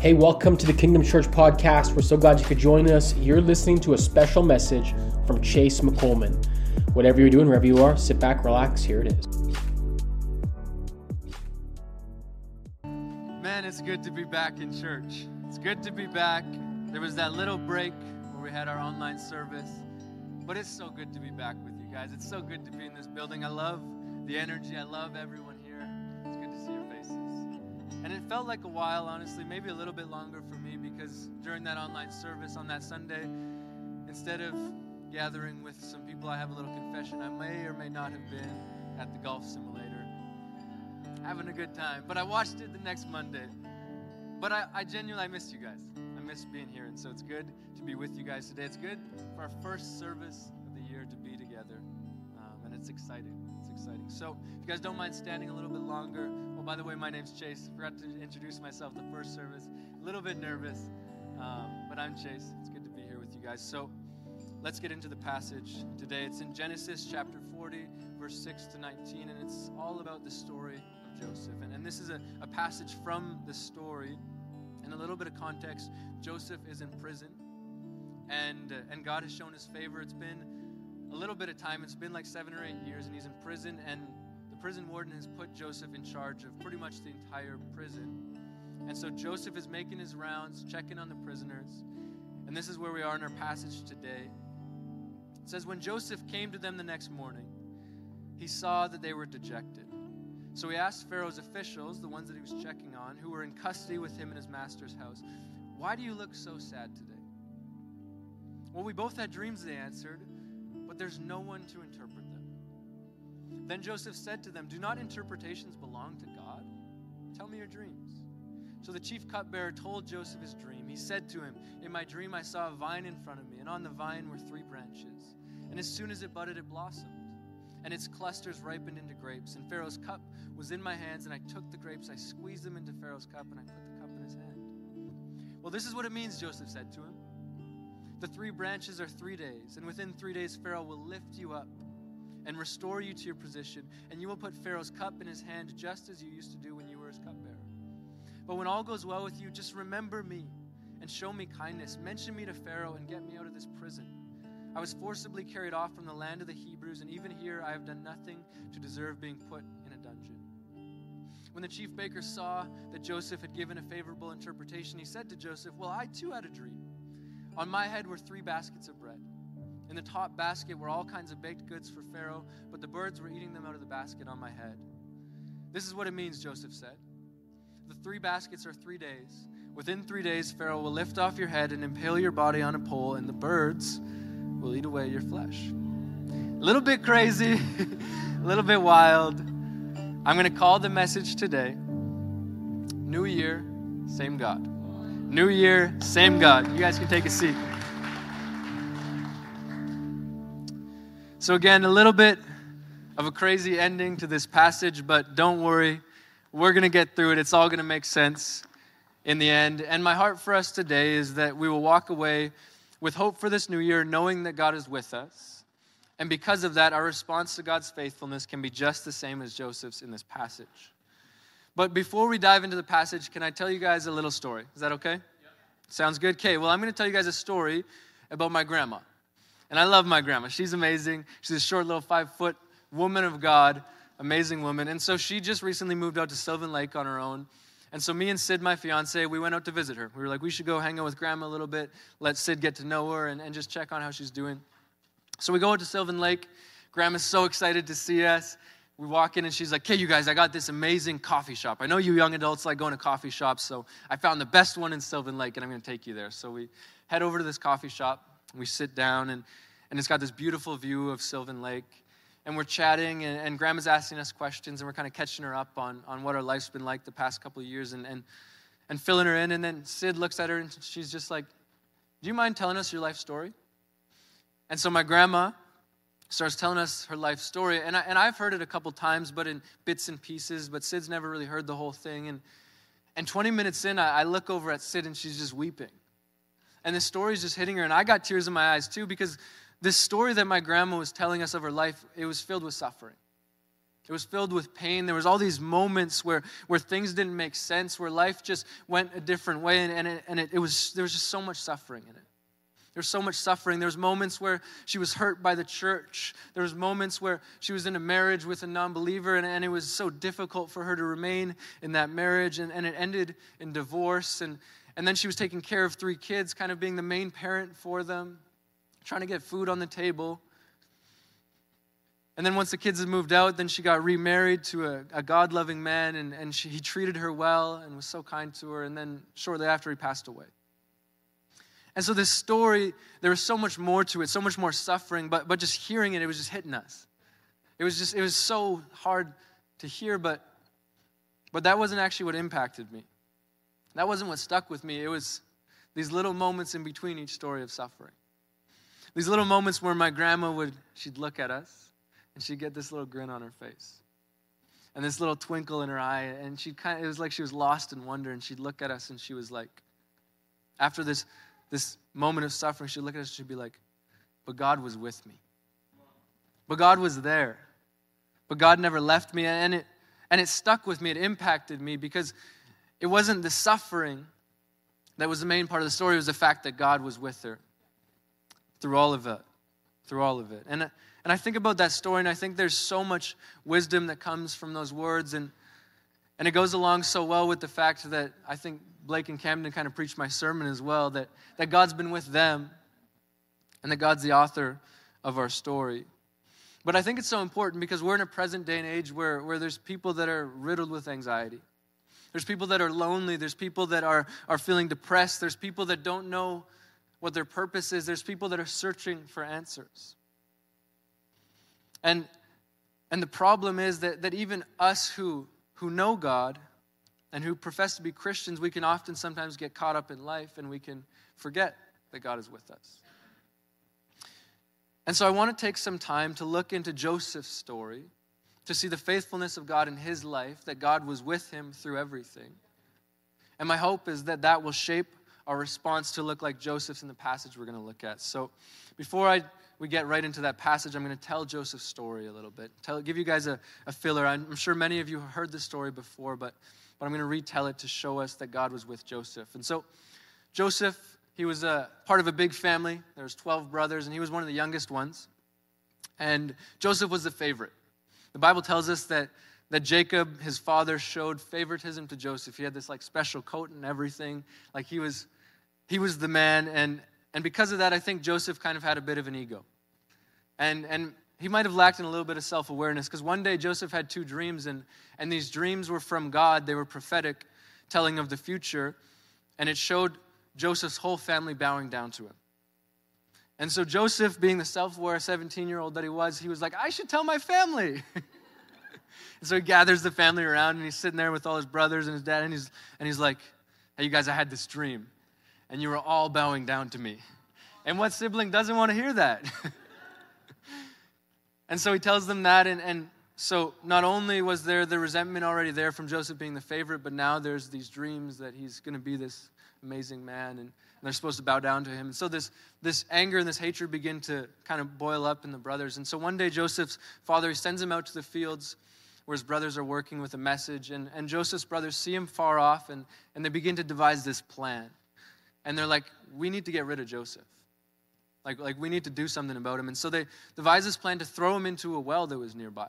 Hey, welcome to the Kingdom Church podcast. We're so glad you could join us. You're listening to a special message from Chase McColman. Whatever you're doing, wherever you are, sit back, relax. Here it is. Man, it's good to be back in church. It's good to be back. There was that little break where we had our online service, but it's so good to be back with you guys. It's so good to be in this building. I love the energy, I love everyone And it felt like a while, honestly, maybe a little bit longer for me because during that online service on that Sunday, instead of gathering with some people, I have a little confession. I may or may not have been at the golf simulator having a good time. But I watched it the next Monday. But I, I genuinely I missed you guys. I miss being here. And so it's good to be with you guys today. It's good for our first service of the year to be together. Um, and it's exciting. It's exciting. So if you guys don't mind standing a little bit longer, well, by the way, my name's Chase. Forgot to introduce myself the first service. A little bit nervous, um, but I'm Chase. It's good to be here with you guys. So let's get into the passage today. It's in Genesis chapter 40, verse 6 to 19, and it's all about the story of Joseph. And, and this is a, a passage from the story. In a little bit of context, Joseph is in prison, and, uh, and God has shown his favor. It's been a little bit of time, it's been like seven or eight years, and he's in prison, and prison warden has put Joseph in charge of pretty much the entire prison. And so Joseph is making his rounds, checking on the prisoners. And this is where we are in our passage today. It says, When Joseph came to them the next morning, he saw that they were dejected. So he asked Pharaoh's officials, the ones that he was checking on, who were in custody with him in his master's house, Why do you look so sad today? Well, we both had dreams, they answered, but there's no one to interpret. Then Joseph said to them, Do not interpretations belong to God? Tell me your dreams. So the chief cupbearer told Joseph his dream. He said to him, In my dream I saw a vine in front of me, and on the vine were three branches. And as soon as it budded, it blossomed and its clusters ripened into grapes. And Pharaoh's cup was in my hands, and I took the grapes, I squeezed them into Pharaoh's cup, and I put the cup in his hand. Well, this is what it means, Joseph said to him. The three branches are three days, and within three days, Pharaoh will lift you up and restore you to your position, and you will put Pharaoh's cup in his hand just as you used to do when you were his cupbearer. But when all goes well with you, just remember me and show me kindness. Mention me to Pharaoh and get me out of this prison. I was forcibly carried off from the land of the Hebrews, and even here I have done nothing to deserve being put in a dungeon. When the chief baker saw that Joseph had given a favorable interpretation, he said to Joseph, Well, I too had a dream. On my head were three baskets of bread. In the top basket were all kinds of baked goods for Pharaoh, but the birds were eating them out of the basket on my head. This is what it means, Joseph said. The three baskets are three days. Within three days, Pharaoh will lift off your head and impale your body on a pole, and the birds will eat away your flesh. A little bit crazy, a little bit wild. I'm going to call the message today New Year, same God. New Year, same God. You guys can take a seat. So, again, a little bit of a crazy ending to this passage, but don't worry. We're going to get through it. It's all going to make sense in the end. And my heart for us today is that we will walk away with hope for this new year, knowing that God is with us. And because of that, our response to God's faithfulness can be just the same as Joseph's in this passage. But before we dive into the passage, can I tell you guys a little story? Is that okay? Yep. Sounds good. Okay, well, I'm going to tell you guys a story about my grandma. And I love my grandma. She's amazing. She's a short little five foot woman of God, amazing woman. And so she just recently moved out to Sylvan Lake on her own. And so me and Sid, my fiance, we went out to visit her. We were like, we should go hang out with grandma a little bit, let Sid get to know her, and, and just check on how she's doing. So we go out to Sylvan Lake. Grandma's so excited to see us. We walk in and she's like, hey, you guys, I got this amazing coffee shop. I know you young adults like going to coffee shops, so I found the best one in Sylvan Lake, and I'm to take you there. So we head over to this coffee shop. We sit down, and, and it's got this beautiful view of Sylvan Lake and we're chatting, and, and, grandma's asking us questions, and we're kind of catching her up on, on what our life's been like the past couple of years and, and, and filling her in. And then Sid looks at her, and she's just like, Do you mind telling us your life story? And so my grandma starts telling us her life story, and, I, and I've heard it a couple times, but in bits and pieces, but Sid's never really heard the whole thing. And, and 20 minutes in, I, I look over at Sid, and she's just weeping. And the story's just hitting her, and I got tears in my eyes too, because this story that my grandma was telling us of her life, it was filled with suffering. It was filled with pain. There was all these moments where, where things didn't make sense, where life just went a different way, and, and, it, and it, it was, there was just so much suffering in it. There was so much suffering. There was moments where she was hurt by the church. There was moments where she was in a marriage with a non-believer, and, and it was so difficult for her to remain in that marriage, and, and it ended in divorce. And, and then she was taking care of three kids, kind of being the main parent for them, trying to get food on the table. And then once the kids had moved out, then she got remarried to a, a God loving man, and, and she, he treated her well and was so kind to her. And then shortly after, he passed away. And so, this story, there was so much more to it, so much more suffering, but, but just hearing it, it was just hitting us. It was just, it was so hard to hear, but, but that wasn't actually what impacted me. That wasn't what stuck with me. It was these little moments in between each story of suffering. These little moments where my grandma would, she'd look at us and she'd get this little grin on her face. And this little twinkle in her eye and she kind of it was like she was lost in wonder and she'd look at us and she was like after this this moment of suffering she'd look at us and she'd be like but god was with me. But god was there. But god never left me. And it and it stuck with me. It impacted me because it wasn't the suffering that was the main part of the story it was the fact that god was with her through all of it through all of it and and I think about that story, and I think there's so much wisdom that comes from those words. And, and it goes along so well with the fact that I think Blake and Camden kind of preached my sermon as well that, that God's been with them and that God's the author of our story. But I think it's so important because we're in a present day and age where, where there's people that are riddled with anxiety. There's people that are lonely. There's people that are, are feeling depressed. There's people that don't know what their purpose is. There's people that are searching for answers. And, and the problem is that, that even us who, who know God and who profess to be Christians, we can often sometimes get caught up in life and we can forget that God is with us. And so I want to take some time to look into Joseph's story, to see the faithfulness of God in his life, that God was with him through everything. And my hope is that that will shape our response to look like Joseph's in the passage we're going to look at. So before I we get right into that passage, I'm going to tell Joseph's story a little bit. Tell, give you guys a, a filler. I'm sure many of you have heard this story before, but, but I'm going to retell it to show us that God was with Joseph. And so, Joseph, he was a part of a big family. There was 12 brothers, and he was one of the youngest ones. And Joseph was the favorite. The Bible tells us that, that Jacob, his father, showed favoritism to Joseph. He had this like special coat and everything. Like he was, he was the man, and, and because of that, I think Joseph kind of had a bit of an ego. And, and he might have lacked in a little bit of self awareness because one day Joseph had two dreams, and, and these dreams were from God. They were prophetic, telling of the future, and it showed Joseph's whole family bowing down to him. And so Joseph, being the self aware 17 year old that he was, he was like, I should tell my family. and so he gathers the family around, and he's sitting there with all his brothers and his dad, and he's, and he's like, Hey, you guys, I had this dream and you were all bowing down to me. And what sibling doesn't want to hear that? and so he tells them that, and, and so not only was there the resentment already there from Joseph being the favorite, but now there's these dreams that he's going to be this amazing man, and, they're supposed to bow down to him. And so this, this anger and this hatred begin to kind of boil up in the brothers. And so one day Joseph's father he sends him out to the fields where his brothers are working with a message, and, and Joseph's brothers see him far off, and, and they begin to devise this plan and they're like, we need to get rid of Joseph. Like, like we need to do something about him. And so they devise this plan to throw him into a well that was nearby.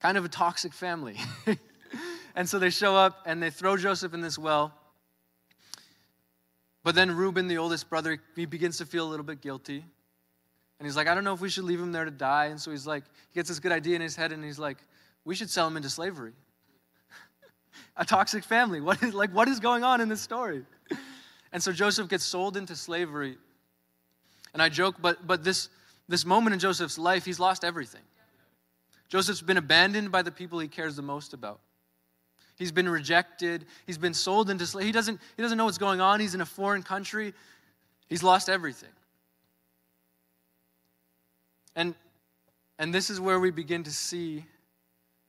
Kind of a toxic family. and so they show up and they throw Joseph in this well. But then Reuben, the oldest brother, he begins to feel a little bit guilty. And he's like, I don't know if we should leave him there to die. And so he's like, he gets this good idea in his head and he's like, we should sell him into slavery. a toxic family. What is like what is going on in this story? And so Joseph gets sold into slavery. And I joke, but, but this, this moment in Joseph's life, he's lost everything. Joseph's been abandoned by the people he cares the most about. He's been rejected. He's been sold into slavery. He doesn't, he doesn't know what's going on. He's in a foreign country. He's lost everything. And, and this is where we begin to see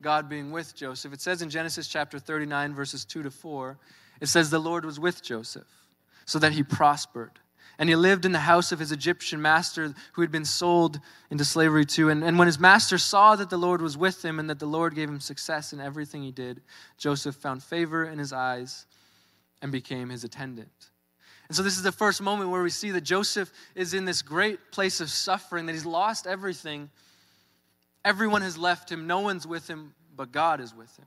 God being with Joseph. It says in Genesis chapter 39, verses 2 to 4, it says, The Lord was with Joseph so that he prospered And he lived in the house of his Egyptian master who had been sold into slavery too. And, and when his master saw that the Lord was with him and that the Lord gave him success in everything he did, Joseph found favor in his eyes and became his attendant. And so, this is the first moment where we see that Joseph is in this great place of suffering, that he's lost everything. Everyone has left him, no one's with him, but God is with him.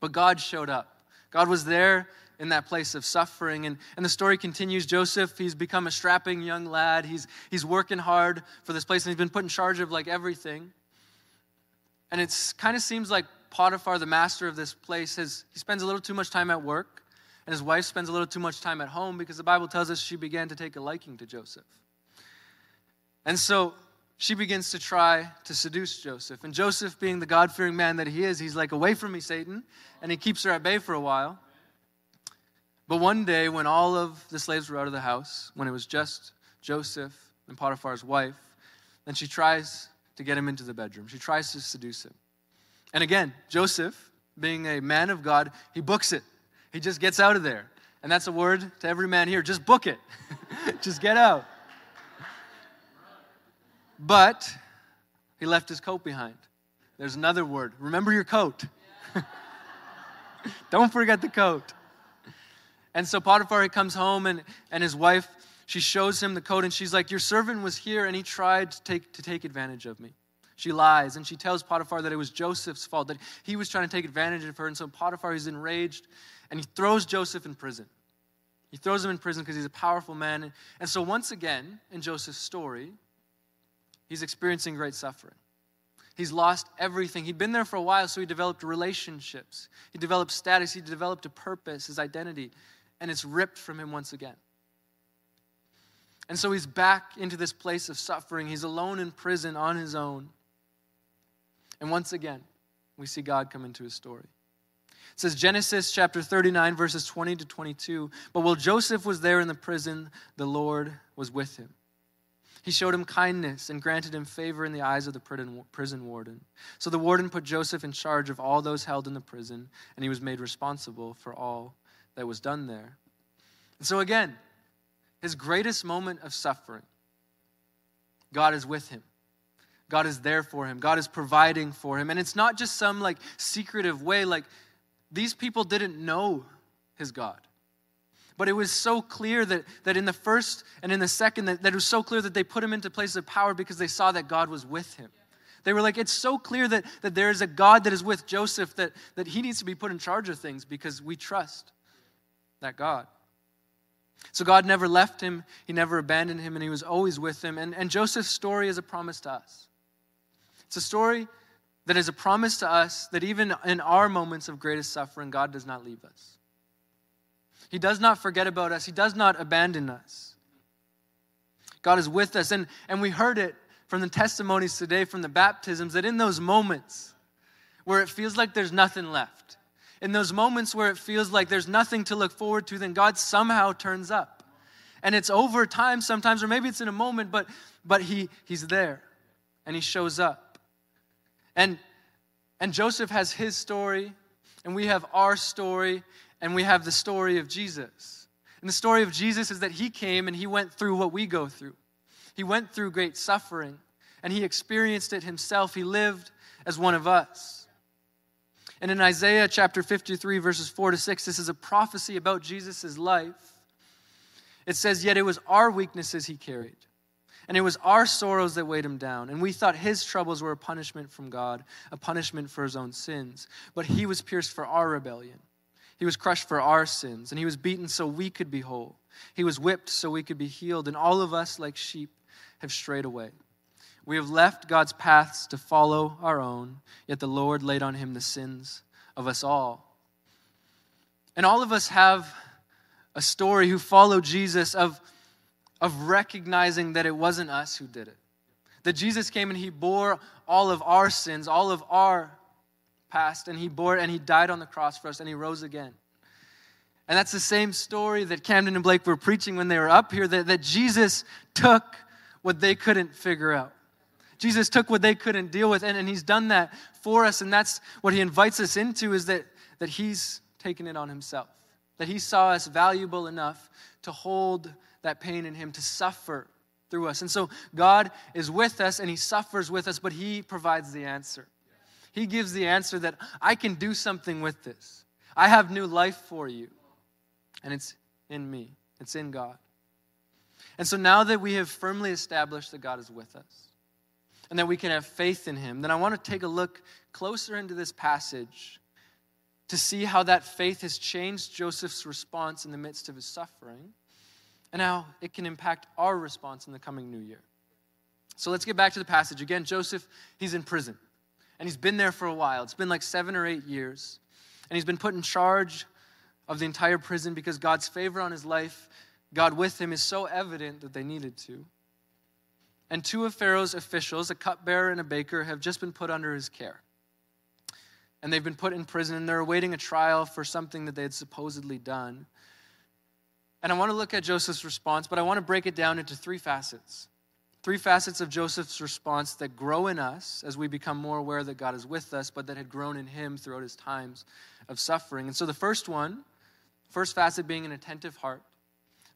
But God showed up. God was there in that place of suffering. And, and the story continues. Joseph, he's become a strapping young lad. He's, he's working hard for this place, and he's been put in charge of like everything. And it kind of seems like Potiphar, the master of this place, has, he spends a little too much time at work. And his wife spends a little too much time at home because the Bible tells us she began to take a liking to Joseph. And so she begins to try to seduce Joseph. And Joseph, being the God fearing man that he is, he's like, Away from me, Satan. And he keeps her at bay for a while. But one day, when all of the slaves were out of the house, when it was just Joseph and Potiphar's wife, then she tries to get him into the bedroom. She tries to seduce him. And again, Joseph, being a man of God, he books it. He just gets out of there. And that's a word to every man here just book it, just get out. But he left his coat behind. There's another word. Remember your coat. Don't forget the coat. And so Potiphar he comes home and, and his wife, she shows him the coat and she's like, Your servant was here and he tried to take, to take advantage of me. She lies and she tells Potiphar that it was Joseph's fault, that he was trying to take advantage of her. And so Potiphar is enraged and he throws Joseph in prison. He throws him in prison because he's a powerful man. And so, once again, in Joseph's story, he's experiencing great suffering. He's lost everything. He'd been there for a while, so he developed relationships. He developed status. He developed a purpose, his identity, and it's ripped from him once again. And so he's back into this place of suffering. He's alone in prison on his own. And once again, we see God come into his story. It says Genesis chapter 39, verses 20 to 22. But while Joseph was there in the prison, the Lord was with him. He showed him kindness and granted him favor in the eyes of the prison warden. So the warden put Joseph in charge of all those held in the prison, and he was made responsible for all that was done there. And so again, his greatest moment of suffering, God is with him. God is there for him. God is providing for him. And it's not just some like secretive way, like these people didn't know his God. But it was so clear that, that in the first and in the second, that, that it was so clear that they put him into places of power because they saw that God was with him. They were like, it's so clear that, that there is a God that is with Joseph that, that he needs to be put in charge of things because we trust that God. So God never left him, he never abandoned him, and he was always with him. And, and Joseph's story is a promise to us. It's a story that is a promise to us that even in our moments of greatest suffering, God does not leave us. He does not forget about us, He does not abandon us. God is with us. And, and we heard it from the testimonies today, from the baptisms, that in those moments where it feels like there's nothing left, in those moments where it feels like there's nothing to look forward to, then God somehow turns up. And it's over time sometimes, or maybe it's in a moment, but, but he, He's there and He shows up. And, and Joseph has his story, and we have our story, and we have the story of Jesus. And the story of Jesus is that he came and he went through what we go through. He went through great suffering, and he experienced it himself. He lived as one of us. And in Isaiah chapter 53, verses 4 to 6, this is a prophecy about Jesus' life. It says, Yet it was our weaknesses he carried and it was our sorrows that weighed him down. And we thought his troubles were a punishment from God, a punishment for his own sins. But he was pierced for our rebellion. He was crushed for our sins. And he was beaten so we could be whole. He was whipped so we could be healed. And all of us, like sheep, have strayed away. We have left God's paths to follow our own, yet the Lord laid on him the sins of us all. And all of us have a story who follow Jesus of of recognizing that it wasn't us who did it. That Jesus came and he bore all of our sins, all of our past, and he bore it and he died on the cross for us and he rose again. And that's the same story that Camden and Blake were preaching when they were up here that, that Jesus took what they couldn't figure out. Jesus took what they couldn't deal with, and, and he's done that for us. And that's what he invites us into is that, that he's taken it on himself. That he saw us valuable enough to hold that pain in him to suffer through us. And so God is with us and he suffers with us, but he provides the answer. He gives the answer that I can do something with this. I have new life for you. And it's in me, it's in God. And so now that we have firmly established that God is with us and that we can have faith in him, then I want to take a look closer into this passage to see how that faith has changed Joseph's response in the midst of his suffering and how it can impact our response in the coming new year. So let's get back to the passage. Again, Joseph, he's in prison and he's been there for a while. It's been like seven or eight years. And he's been put in charge of the entire prison because God's favor on his life, God with him, is so evident that they needed to. And two of Pharaoh's officials, a cupbearer and a baker, have just been put under his care and they've been put in prison and they're awaiting a trial for something that they had supposedly done. And I want to look at Joseph's response, but I want to break it down into three facets. Three facets of Joseph's response that grow in us as we become more aware that God is with us, but that had grown in him throughout his times of suffering. And so the first one, first facet being an attentive heart,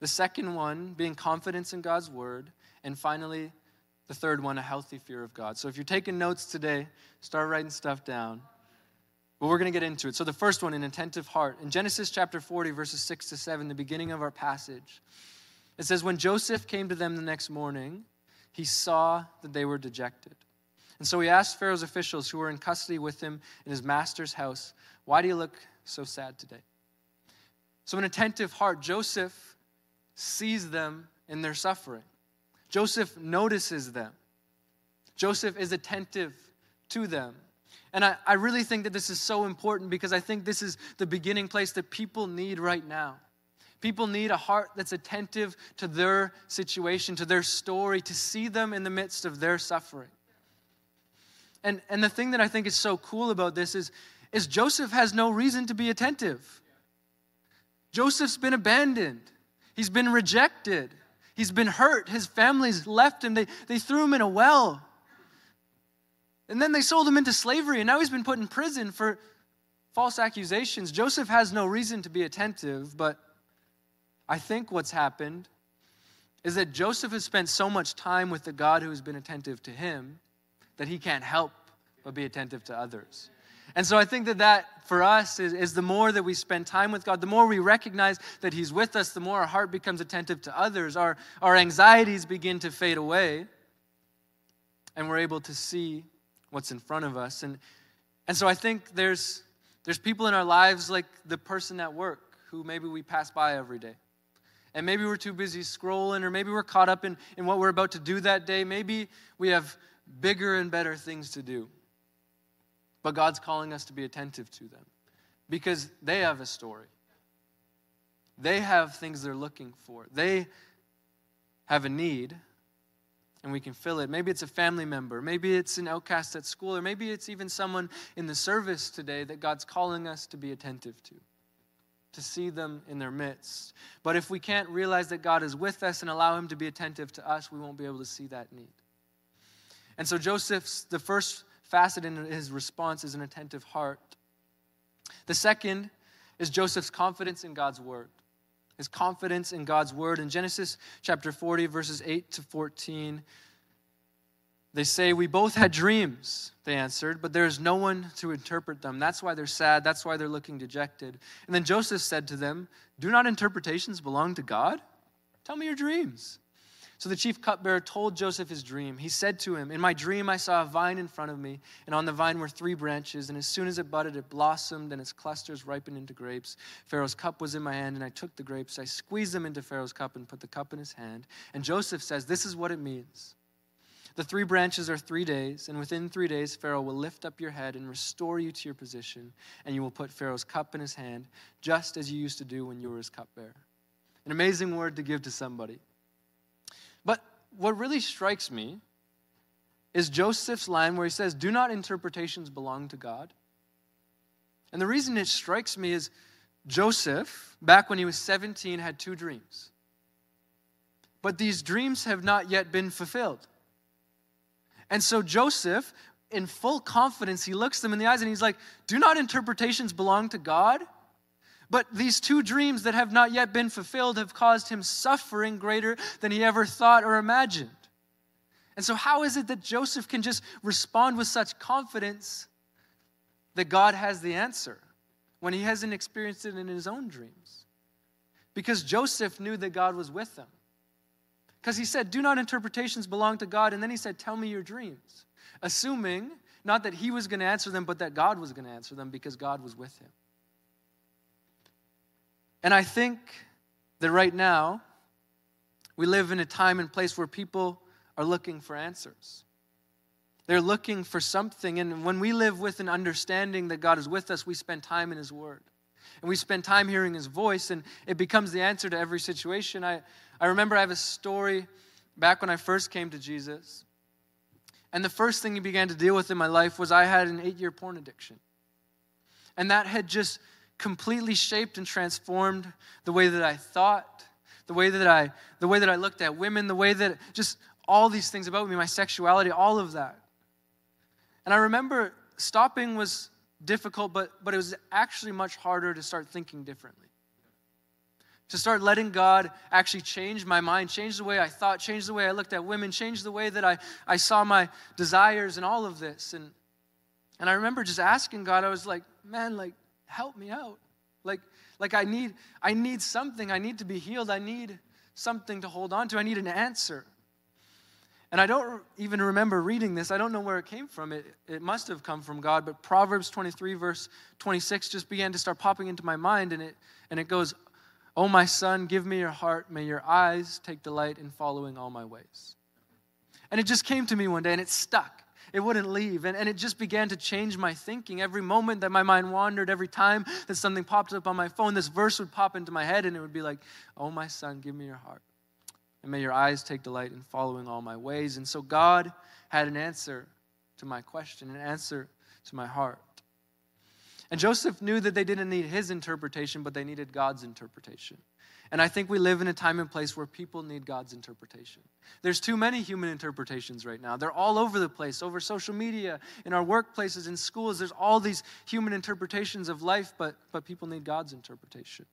the second one being confidence in God's word, and finally, the third one, a healthy fear of God. So if you're taking notes today, start writing stuff down. But we're going to get into it. So, the first one, an attentive heart. In Genesis chapter 40, verses 6 to 7, the beginning of our passage, it says, When Joseph came to them the next morning, he saw that they were dejected. And so he asked Pharaoh's officials who were in custody with him in his master's house, Why do you look so sad today? So, an attentive heart, Joseph sees them in their suffering. Joseph notices them. Joseph is attentive to them. And I, I really think that this is so important because I think this is the beginning place that people need right now. People need a heart that's attentive to their situation, to their story, to see them in the midst of their suffering. And, and the thing that I think is so cool about this is, is Joseph has no reason to be attentive. Joseph's been abandoned, he's been rejected, he's been hurt, his family's left him, they, they threw him in a well. And then they sold him into slavery, and now he's been put in prison for false accusations. Joseph has no reason to be attentive, but I think what's happened is that Joseph has spent so much time with the God who has been attentive to him that he can't help but be attentive to others. And so I think that that for us is, is the more that we spend time with God, the more we recognize that He's with us, the more our heart becomes attentive to others. Our, our anxieties begin to fade away, and we're able to see what's in front of us. And, and so I think there's, there's people in our lives like the person at work who maybe we pass by every day. And maybe we're too busy scrolling, or maybe we're caught up in, in what we're about to do that day. Maybe we have bigger and better things to do. But God's calling us to be attentive to them because they have a story. They have things they're looking for. They have a need, and we can fill it. Maybe it's a family member, maybe it's an outcast at school, or maybe it's even someone in the service today that God's calling us to be attentive to, to see them in their midst. But if we can't realize that God is with us and allow Him to be attentive to us, we won't be able to see that need. And so, Joseph's, the first facet in his response is an attentive heart. The second is Joseph's confidence in God's word his confidence in God's word. In Genesis chapter 40, verses 8 to 14, they say, We both had dreams, they answered, but there is no one to interpret them. That's why they're sad. That's why they're looking dejected. And then Joseph said to them, Do not interpretations belong to God? Tell me your dreams. So the chief cupbearer told Joseph his dream. He said to him, In my dream, I saw a vine in front of me, and on the vine were three branches. And as soon as it budded, it blossomed, and its clusters ripened into grapes. Pharaoh's cup was in my hand, and I took the grapes. I squeezed them into Pharaoh's cup and put the cup in his hand. And Joseph says, This is what it means. The three branches are three days, and within three days, Pharaoh will lift up your head and restore you to your position, and you will put Pharaoh's cup in his hand, just as you used to do when you were his cupbearer. An amazing word to give to somebody. What really strikes me is Joseph's line where he says, Do not interpretations belong to God? And the reason it strikes me is Joseph, back when he was 17, had two dreams. But these dreams have not yet been fulfilled. And so Joseph, in full confidence, he looks them in the eyes and he's like, Do not interpretations belong to God? But these two dreams that have not yet been fulfilled have caused him suffering greater than he ever thought or imagined. And so, how is it that Joseph can just respond with such confidence that God has the answer when he hasn't experienced it in his own dreams? Because Joseph knew that God was with him. Because he said, Do not interpretations belong to God? And then he said, Tell me your dreams. Assuming not that he was going to answer them, but that God was going to answer them because God was with him. And I think that right now, we live in a time and place where people are looking for answers. They're looking for something. And when we live with an understanding that God is with us, we spend time in His Word. And we spend time hearing His voice, and it becomes the answer to every situation. I, I remember I have a story back when I first came to Jesus. And the first thing He began to deal with in my life was I had an eight year porn addiction. And that had just completely shaped and transformed the way that I thought, the way that I, the way that I looked at women, the way that just all these things about me, my sexuality, all of that. And I remember stopping was difficult, but, but it was actually much harder to start thinking differently. To start letting God actually change my mind, change the way I thought, change the way I looked at women, change the way that I, I saw my desires and all of this. And, and I remember just asking God, I was like, man, like, help me out. Like, like I need, I need something. I need to be healed. I need something to hold on to. I need an answer. And I don't even remember reading this. I don't know where it came from. It, it must have come from God. But Proverbs 23, verse 26, just began to start popping into my mind. And it, and it goes, Oh, my son, give me your heart. May your eyes take delight in following all my ways. And it just came to me one day and it stuck. It wouldn't leave. And, and it just began to change my thinking. Every moment that my mind wandered, every time that something popped up on my phone, this verse would pop into my head and it would be like, Oh, my son, give me your heart. And may your eyes take delight in following all my ways. And so God had an answer to my question, an answer to my heart. And Joseph knew that they didn't need his interpretation, but they needed God's interpretation. And I think we live in a time and place where people need God's interpretation. There's too many human interpretations right now. They're all over the place, over social media, in our workplaces, in schools. There's all these human interpretations of life, but, but people need God's interpretation.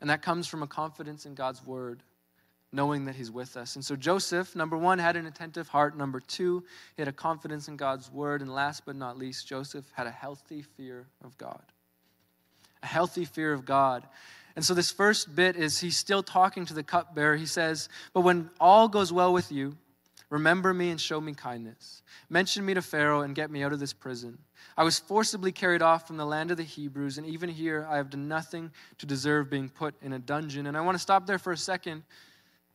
And that comes from a confidence in God's word, knowing that He's with us. And so Joseph, number one, had an attentive heart. Number two, he had a confidence in God's word. And last but not least, Joseph had a healthy fear of God. A healthy fear of God. And so, this first bit is he's still talking to the cupbearer. He says, But when all goes well with you, remember me and show me kindness. Mention me to Pharaoh and get me out of this prison. I was forcibly carried off from the land of the Hebrews, and even here I have done nothing to deserve being put in a dungeon. And I want to stop there for a second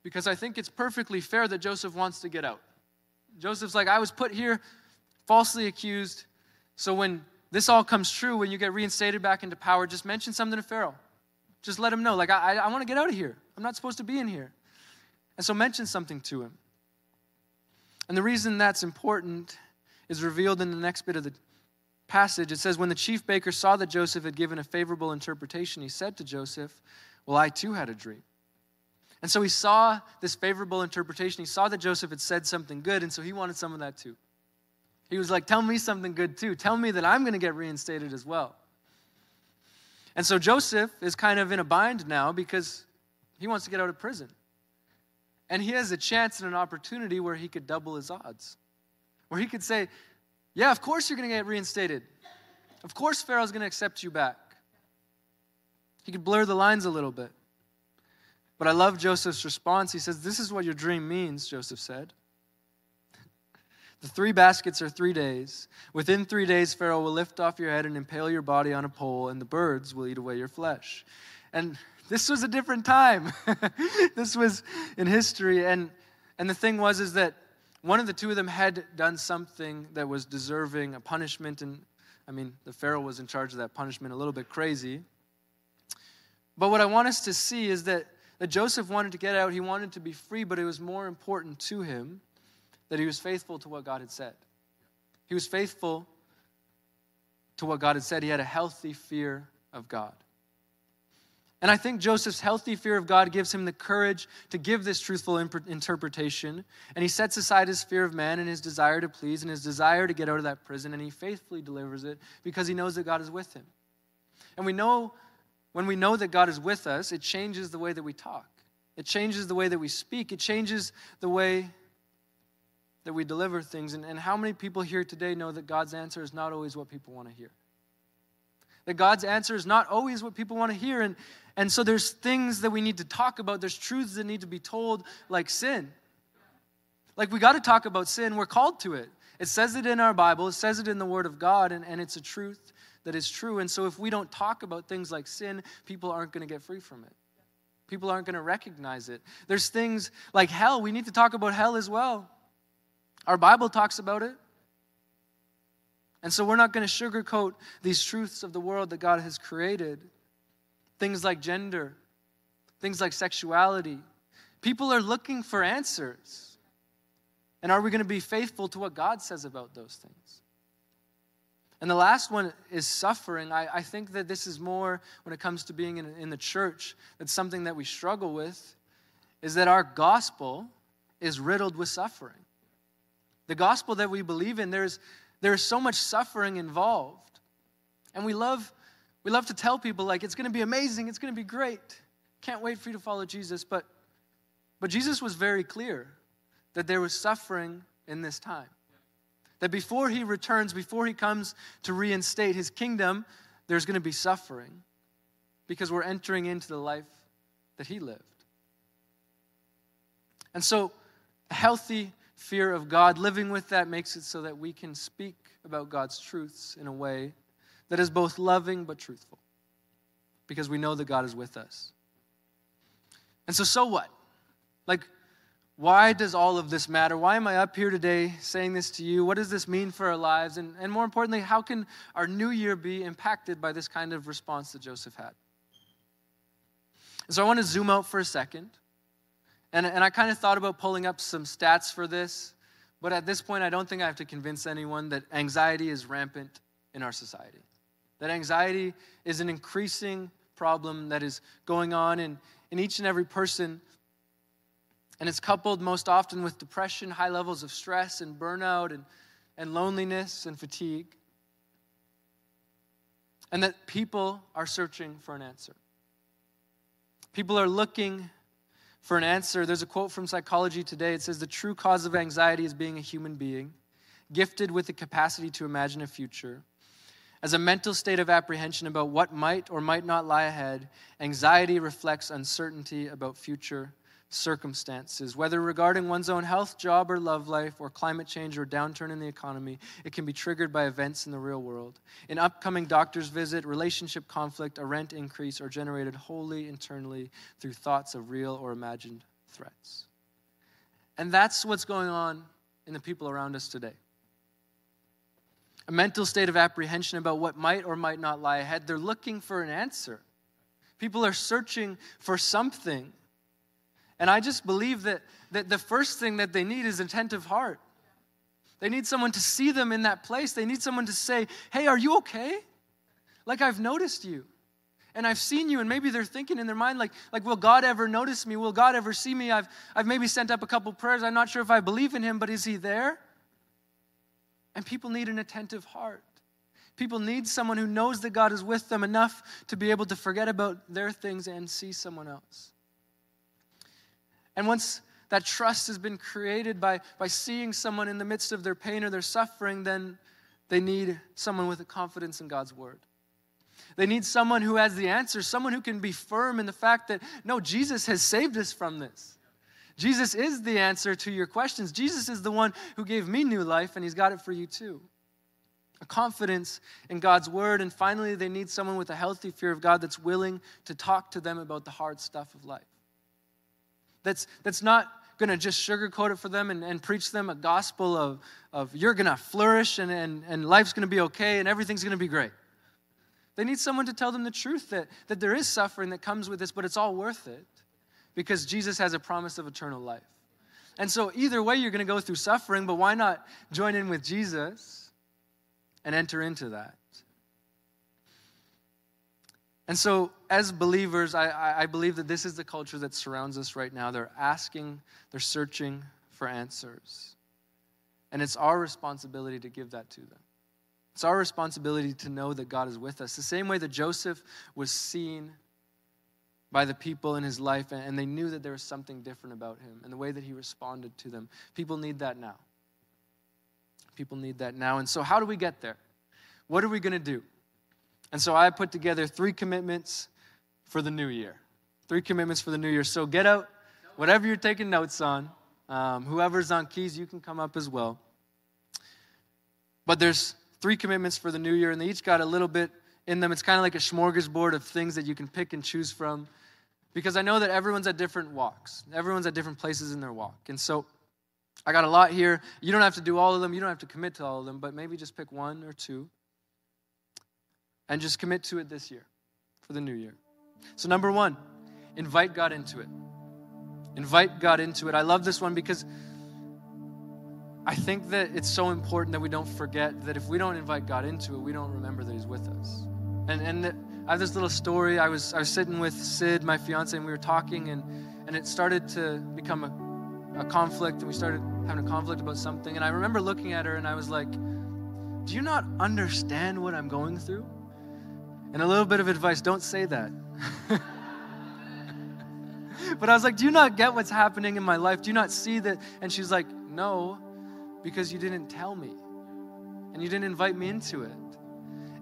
because I think it's perfectly fair that Joseph wants to get out. Joseph's like, I was put here falsely accused. So when this all comes true, when you get reinstated back into power, just mention something to Pharaoh. Just let him know, like, I, I want to get out of here. I'm not supposed to be in here. And so mention something to him. And the reason that's important is revealed in the next bit of the passage. It says, When the chief baker saw that Joseph had given a favorable interpretation, he said to Joseph, Well, I too had a dream. And so he saw this favorable interpretation. He saw that Joseph had said something good, and so he wanted some of that too. He was like, Tell me something good too. Tell me that I'm going to get reinstated as well. And so Joseph is kind of in a bind now because he wants to get out of prison. And he has a chance and an opportunity where he could double his odds. Where he could say, Yeah, of course you're going to get reinstated. Of course Pharaoh's going to accept you back. He could blur the lines a little bit. But I love Joseph's response. He says, This is what your dream means, Joseph said. The three baskets are three days. Within three days, Pharaoh will lift off your head and impale your body on a pole, and the birds will eat away your flesh. And this was a different time. this was in history. And, and the thing was, is that one of the two of them had done something that was deserving a punishment. And I mean, the Pharaoh was in charge of that punishment, a little bit crazy. But what I want us to see is that, that Joseph wanted to get out, he wanted to be free, but it was more important to him that he was faithful to what God had said. He was faithful to what God had said. He had a healthy fear of God. And I think Joseph's healthy fear of God gives him the courage to give this truthful imp- interpretation. And he sets aside his fear of man and his desire to please and his desire to get out of that prison, and he faithfully delivers it because he knows that God is with him. And we know when we know that God is with us, it changes the way that we talk. It changes the way that we speak. It changes the way that we deliver things. And, and how many people here today know that God's answer is not always what people want to hear? That God's answer is not always what people want to hear. And, and so there's things that we need to talk about, there's truths that need to be told, like sin. Like we got to talk about sin, we're called to it. It says it in our Bible, it says it in the Word of God, and, and it's a truth that is true. And so if we don't talk about things like sin, people aren't going to get free from it. People aren't going to recognize it. There's things like hell. We need to talk about hell as well. Our Bible talks about it. And so we're not going to sugarcoat these truths of the world that God has created. Things like gender, things like sexuality. People are looking for answers. And are we going to be faithful to what God says about those things? And the last one is suffering. I, I think that this is more when it comes to being in, in the church, that's something that we struggle with, is that our gospel is riddled with suffering. The gospel that we believe in, there's, there's so much suffering involved. And we love, we love to tell people, like, it's going to be amazing, it's going to be great. Can't wait for you to follow Jesus. But, but Jesus was very clear that there was suffering in this time. That before he returns, before he comes to reinstate his kingdom, there's going to be suffering because we're entering into the life that he lived. And so, a healthy fear of God, living with that makes it so that we can speak about God's truths in a way that is both loving but truthful because we know that God is with us. And so, so what? Like, why does all of this matter? Why am I up here today saying this to you? What does this mean for our lives? And, and more importantly, how can our new year be impacted by this kind of response that Joseph had? And so I want to zoom out for a second. And, and I kind of thought about pulling up some stats for this, but at this point, I don't think I have to convince anyone that anxiety is rampant in our society. That anxiety is an increasing problem that is going on in, in each and every person and it's coupled most often with depression, high levels of stress and burnout and, and loneliness and fatigue. And that people are searching for an answer. People are looking for an answer. There's a quote from Psychology Today. It says, The true cause of anxiety is being a human being, gifted with the capacity to imagine a future. As a mental state of apprehension about what might or might not lie ahead, anxiety reflects uncertainty about future circumstances, whether regarding one's own health, job, or love life, or climate change or downturn in the economy, it can be triggered by events in the real world. An upcoming doctor's visit, relationship conflict, a rent increase are generated wholly internally through thoughts of real or imagined threats. And that's what's going on in the people around us today. A mental state of apprehension about what might or might not lie ahead. They're looking for an answer. People are searching for something and I just believe that, that the first thing that they need is attentive heart. They need someone to see them in that place. They need someone to say, Hey, are you okay? Like, I've noticed you. And I've seen you, and maybe they're thinking in their mind, like, like will God ever notice me? Will God ever see me? I've, I've maybe sent up a couple prayers. I'm not sure if I believe in Him, but is He there? And people need an attentive heart. People need someone who knows that God is with them enough to be able to forget about their things and see someone else. And once that trust has been created by, by seeing someone in the midst of their pain or their suffering, then they need someone with a confidence in God's word. They need someone who has the answer, someone who can be firm in the fact that, no, Jesus has saved us from this. Jesus is the answer to your questions. Jesus is the one who gave me new life, and he's got it for you too. A confidence in God's word. And finally, they need someone with a healthy fear of God that's willing to talk to them about the hard stuff of life that's, that's not going to just sugarcoat it for them and, and preach them a gospel of, of you're going to flourish and, and, and life's going to be okay and everything's going to be great. They need someone to tell them the truth that, that there is suffering that comes with this, but it's all worth it because Jesus has a promise of eternal life. And so, either way, you're going to go through suffering, but why not join in with Jesus and enter into that? And so, as believers, I, I believe that this is the culture that surrounds us right now. They're asking, they're searching for answers. And it's our responsibility to give that to them. It's our responsibility to know that God is with us. The same way that Joseph was seen by the people in his life and they knew that there was something different about him and the way that he responded to them. People need that now. People need that now. And so, how do we get there? What are we going to do? And so, I put together three commitments for the new year. Three commitments for the new year. So, get out whatever you're taking notes on. Um, whoever's on keys, you can come up as well. But there's three commitments for the new year, and they each got a little bit in them. It's kind of like a smorgasbord of things that you can pick and choose from. Because I know that everyone's at different walks, everyone's at different places in their walk. And so I got a lot here. You don't have to do all of them, you don't have to commit to all of them, but maybe just pick one or two and just commit to it this year for the new year. So, number one, invite God into it. Invite God into it. I love this one because I think that it's so important that we don't forget that if we don't invite God into it, we don't remember that He's with us. And, and I have this little story. I was, I was sitting with Sid, my fiance, and we were talking, and, and it started to become a, a conflict, and we started having a conflict about something. And I remember looking at her, and I was like, Do you not understand what I'm going through? And a little bit of advice don't say that. but I was like, Do you not get what's happening in my life? Do you not see that? And she's like, No, because you didn't tell me. And you didn't invite me into it.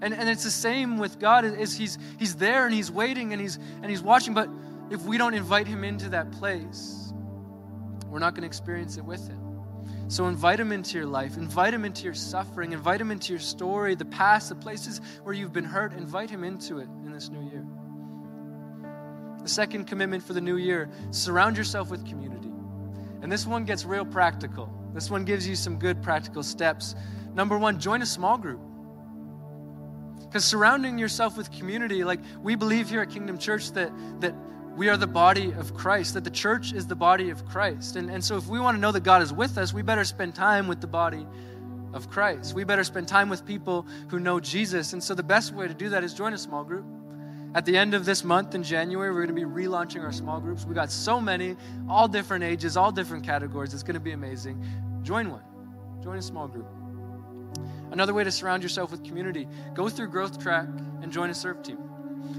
And, and it's the same with God is he's he's there and he's waiting and he's and he's watching, but if we don't invite him into that place, we're not going to experience it with him. So invite him into your life, invite him into your suffering, invite him into your story, the past, the places where you've been hurt, invite him into it in this new year. The second commitment for the new year surround yourself with community. And this one gets real practical. This one gives you some good practical steps. Number one, join a small group. Because surrounding yourself with community, like we believe here at Kingdom Church that, that we are the body of Christ, that the church is the body of Christ. And, and so if we want to know that God is with us, we better spend time with the body of Christ. We better spend time with people who know Jesus. And so the best way to do that is join a small group. At the end of this month in January, we're going to be relaunching our small groups. We got so many, all different ages, all different categories. It's going to be amazing. Join one, join a small group. Another way to surround yourself with community go through Growth Track and join a serve team.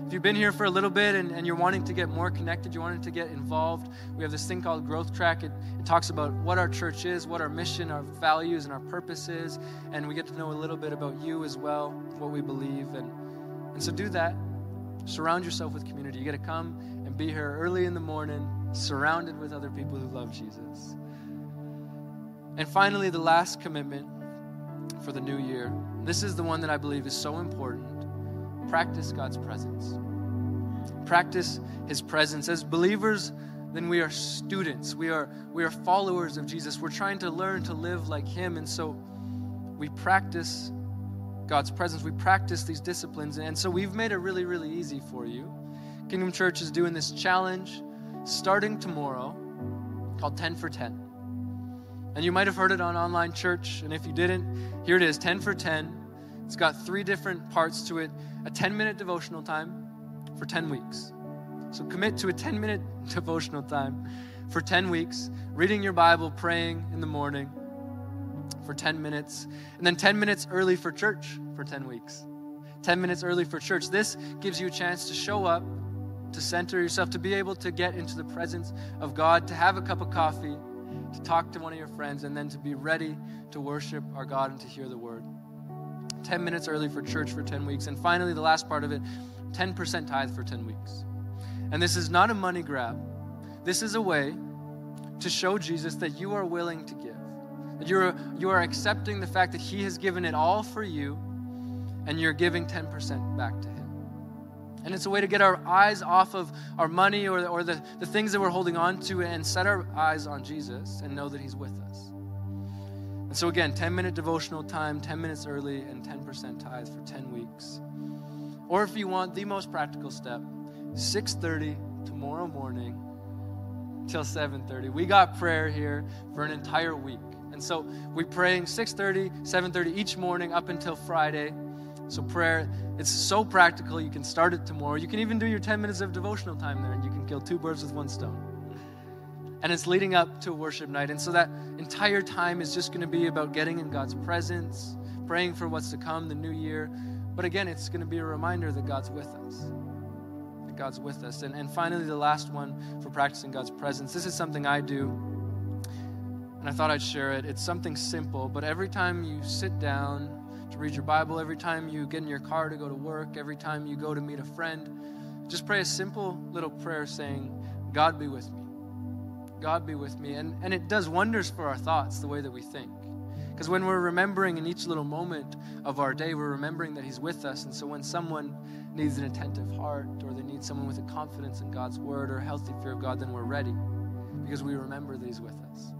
If you've been here for a little bit and, and you're wanting to get more connected, you're wanting to get involved, we have this thing called Growth Track. It, it talks about what our church is, what our mission, our values, and our purpose is, and we get to know a little bit about you as well, what we believe. And, and so do that. Surround yourself with community. You get to come and be here early in the morning, surrounded with other people who love Jesus. And finally, the last commitment for the new year. This is the one that I believe is so important. Practice God's presence. Practice His presence. As believers, then we are students. We are, we are followers of Jesus. We're trying to learn to live like Him. And so we practice God's presence. We practice these disciplines. And so we've made it really, really easy for you. Kingdom Church is doing this challenge starting tomorrow called 10 for 10. And you might have heard it on online church. And if you didn't, here it is 10 for 10. It's got three different parts to it a 10 minute devotional time for 10 weeks. So commit to a 10 minute devotional time for 10 weeks, reading your Bible, praying in the morning for 10 minutes, and then 10 minutes early for church for 10 weeks. 10 minutes early for church. This gives you a chance to show up, to center yourself, to be able to get into the presence of God, to have a cup of coffee to talk to one of your friends, and then to be ready to worship our God and to hear the word. 10 minutes early for church for 10 weeks. And finally, the last part of it 10% tithe for 10 weeks. And this is not a money grab, this is a way to show Jesus that you are willing to give. That you're, you are accepting the fact that He has given it all for you, and you're giving 10% back to Him. And it's a way to get our eyes off of our money or, or the, the things that we're holding on to and set our eyes on Jesus and know that He's with us. And so, again, 10 minute devotional time, 10 minutes early, and 10% tithes for 10 weeks. Or if you want the most practical step, 6:30 tomorrow morning till 7:30. We got prayer here for an entire week. And so we praying 6:30, 7:30 each morning up until Friday. So, prayer, it's so practical. You can start it tomorrow. You can even do your 10 minutes of devotional time there, and you can kill two birds with one stone. And it's leading up to worship night. And so, that entire time is just going to be about getting in God's presence, praying for what's to come, the new year. But again, it's going to be a reminder that God's with us. That God's with us. And, and finally, the last one for practicing God's presence. This is something I do, and I thought I'd share it. It's something simple, but every time you sit down to read your Bible, every time you get in your car to go to work, every time you go to meet a friend, just pray a simple little prayer saying, God be with me. God be with me. And, and it does wonders for our thoughts, the way that we think. Because when we're remembering in each little moment of our day, we're remembering that He's with us. And so when someone needs an attentive heart or they need someone with a confidence in God's word or a healthy fear of God, then we're ready because we remember that He's with us.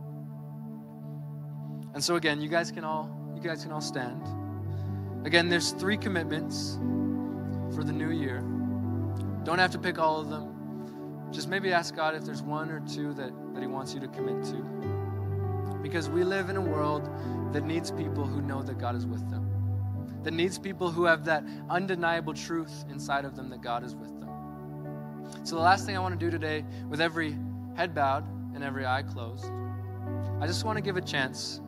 And so again, you guys can all you guys can all stand. Again, there's three commitments for the new year. Don't have to pick all of them. Just maybe ask God if there's one or two that, that He wants you to commit to. Because we live in a world that needs people who know that God is with them, that needs people who have that undeniable truth inside of them that God is with them. So, the last thing I want to do today, with every head bowed and every eye closed, I just want to give a chance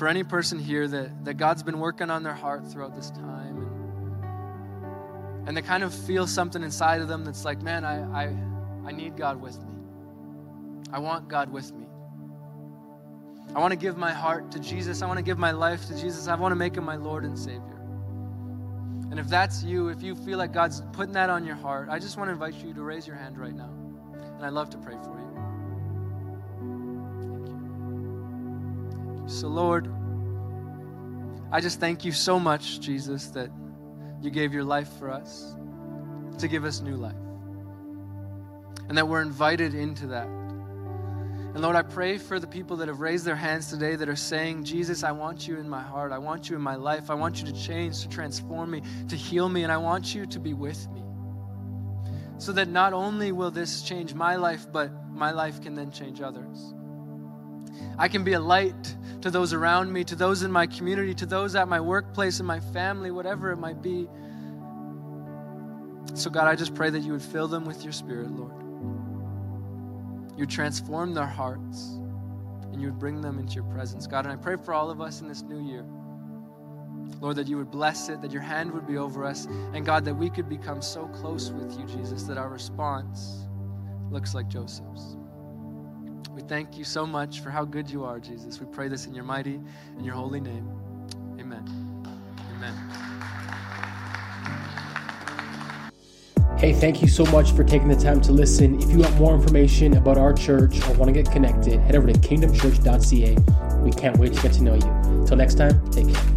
for any person here that, that God's been working on their heart throughout this time and, and they kind of feel something inside of them that's like, man, I, I, I need God with me. I want God with me. I want to give my heart to Jesus. I want to give my life to Jesus. I want to make him my Lord and Savior. And if that's you, if you feel like God's putting that on your heart, I just want to invite you to raise your hand right now. And I'd love to pray for you. Thank you. Thank you. So, Lord, I just thank you so much, Jesus, that you gave your life for us to give us new life. And that we're invited into that. And Lord, I pray for the people that have raised their hands today that are saying, Jesus, I want you in my heart. I want you in my life. I want you to change, to transform me, to heal me, and I want you to be with me. So that not only will this change my life, but my life can then change others. I can be a light to those around me, to those in my community, to those at my workplace, in my family, whatever it might be. So, God, I just pray that you would fill them with your spirit, Lord you transform their hearts and you would bring them into your presence, God. And I pray for all of us in this new year, Lord, that you would bless it, that your hand would be over us, and God, that we could become so close with you, Jesus, that our response looks like Joseph's. We thank you so much for how good you are, Jesus. We pray this in your mighty and your holy name. Amen. Amen. Hey, thank you so much for taking the time to listen. If you want more information about our church or want to get connected, head over to kingdomchurch.ca. We can't wait to get to know you. Until next time, take care.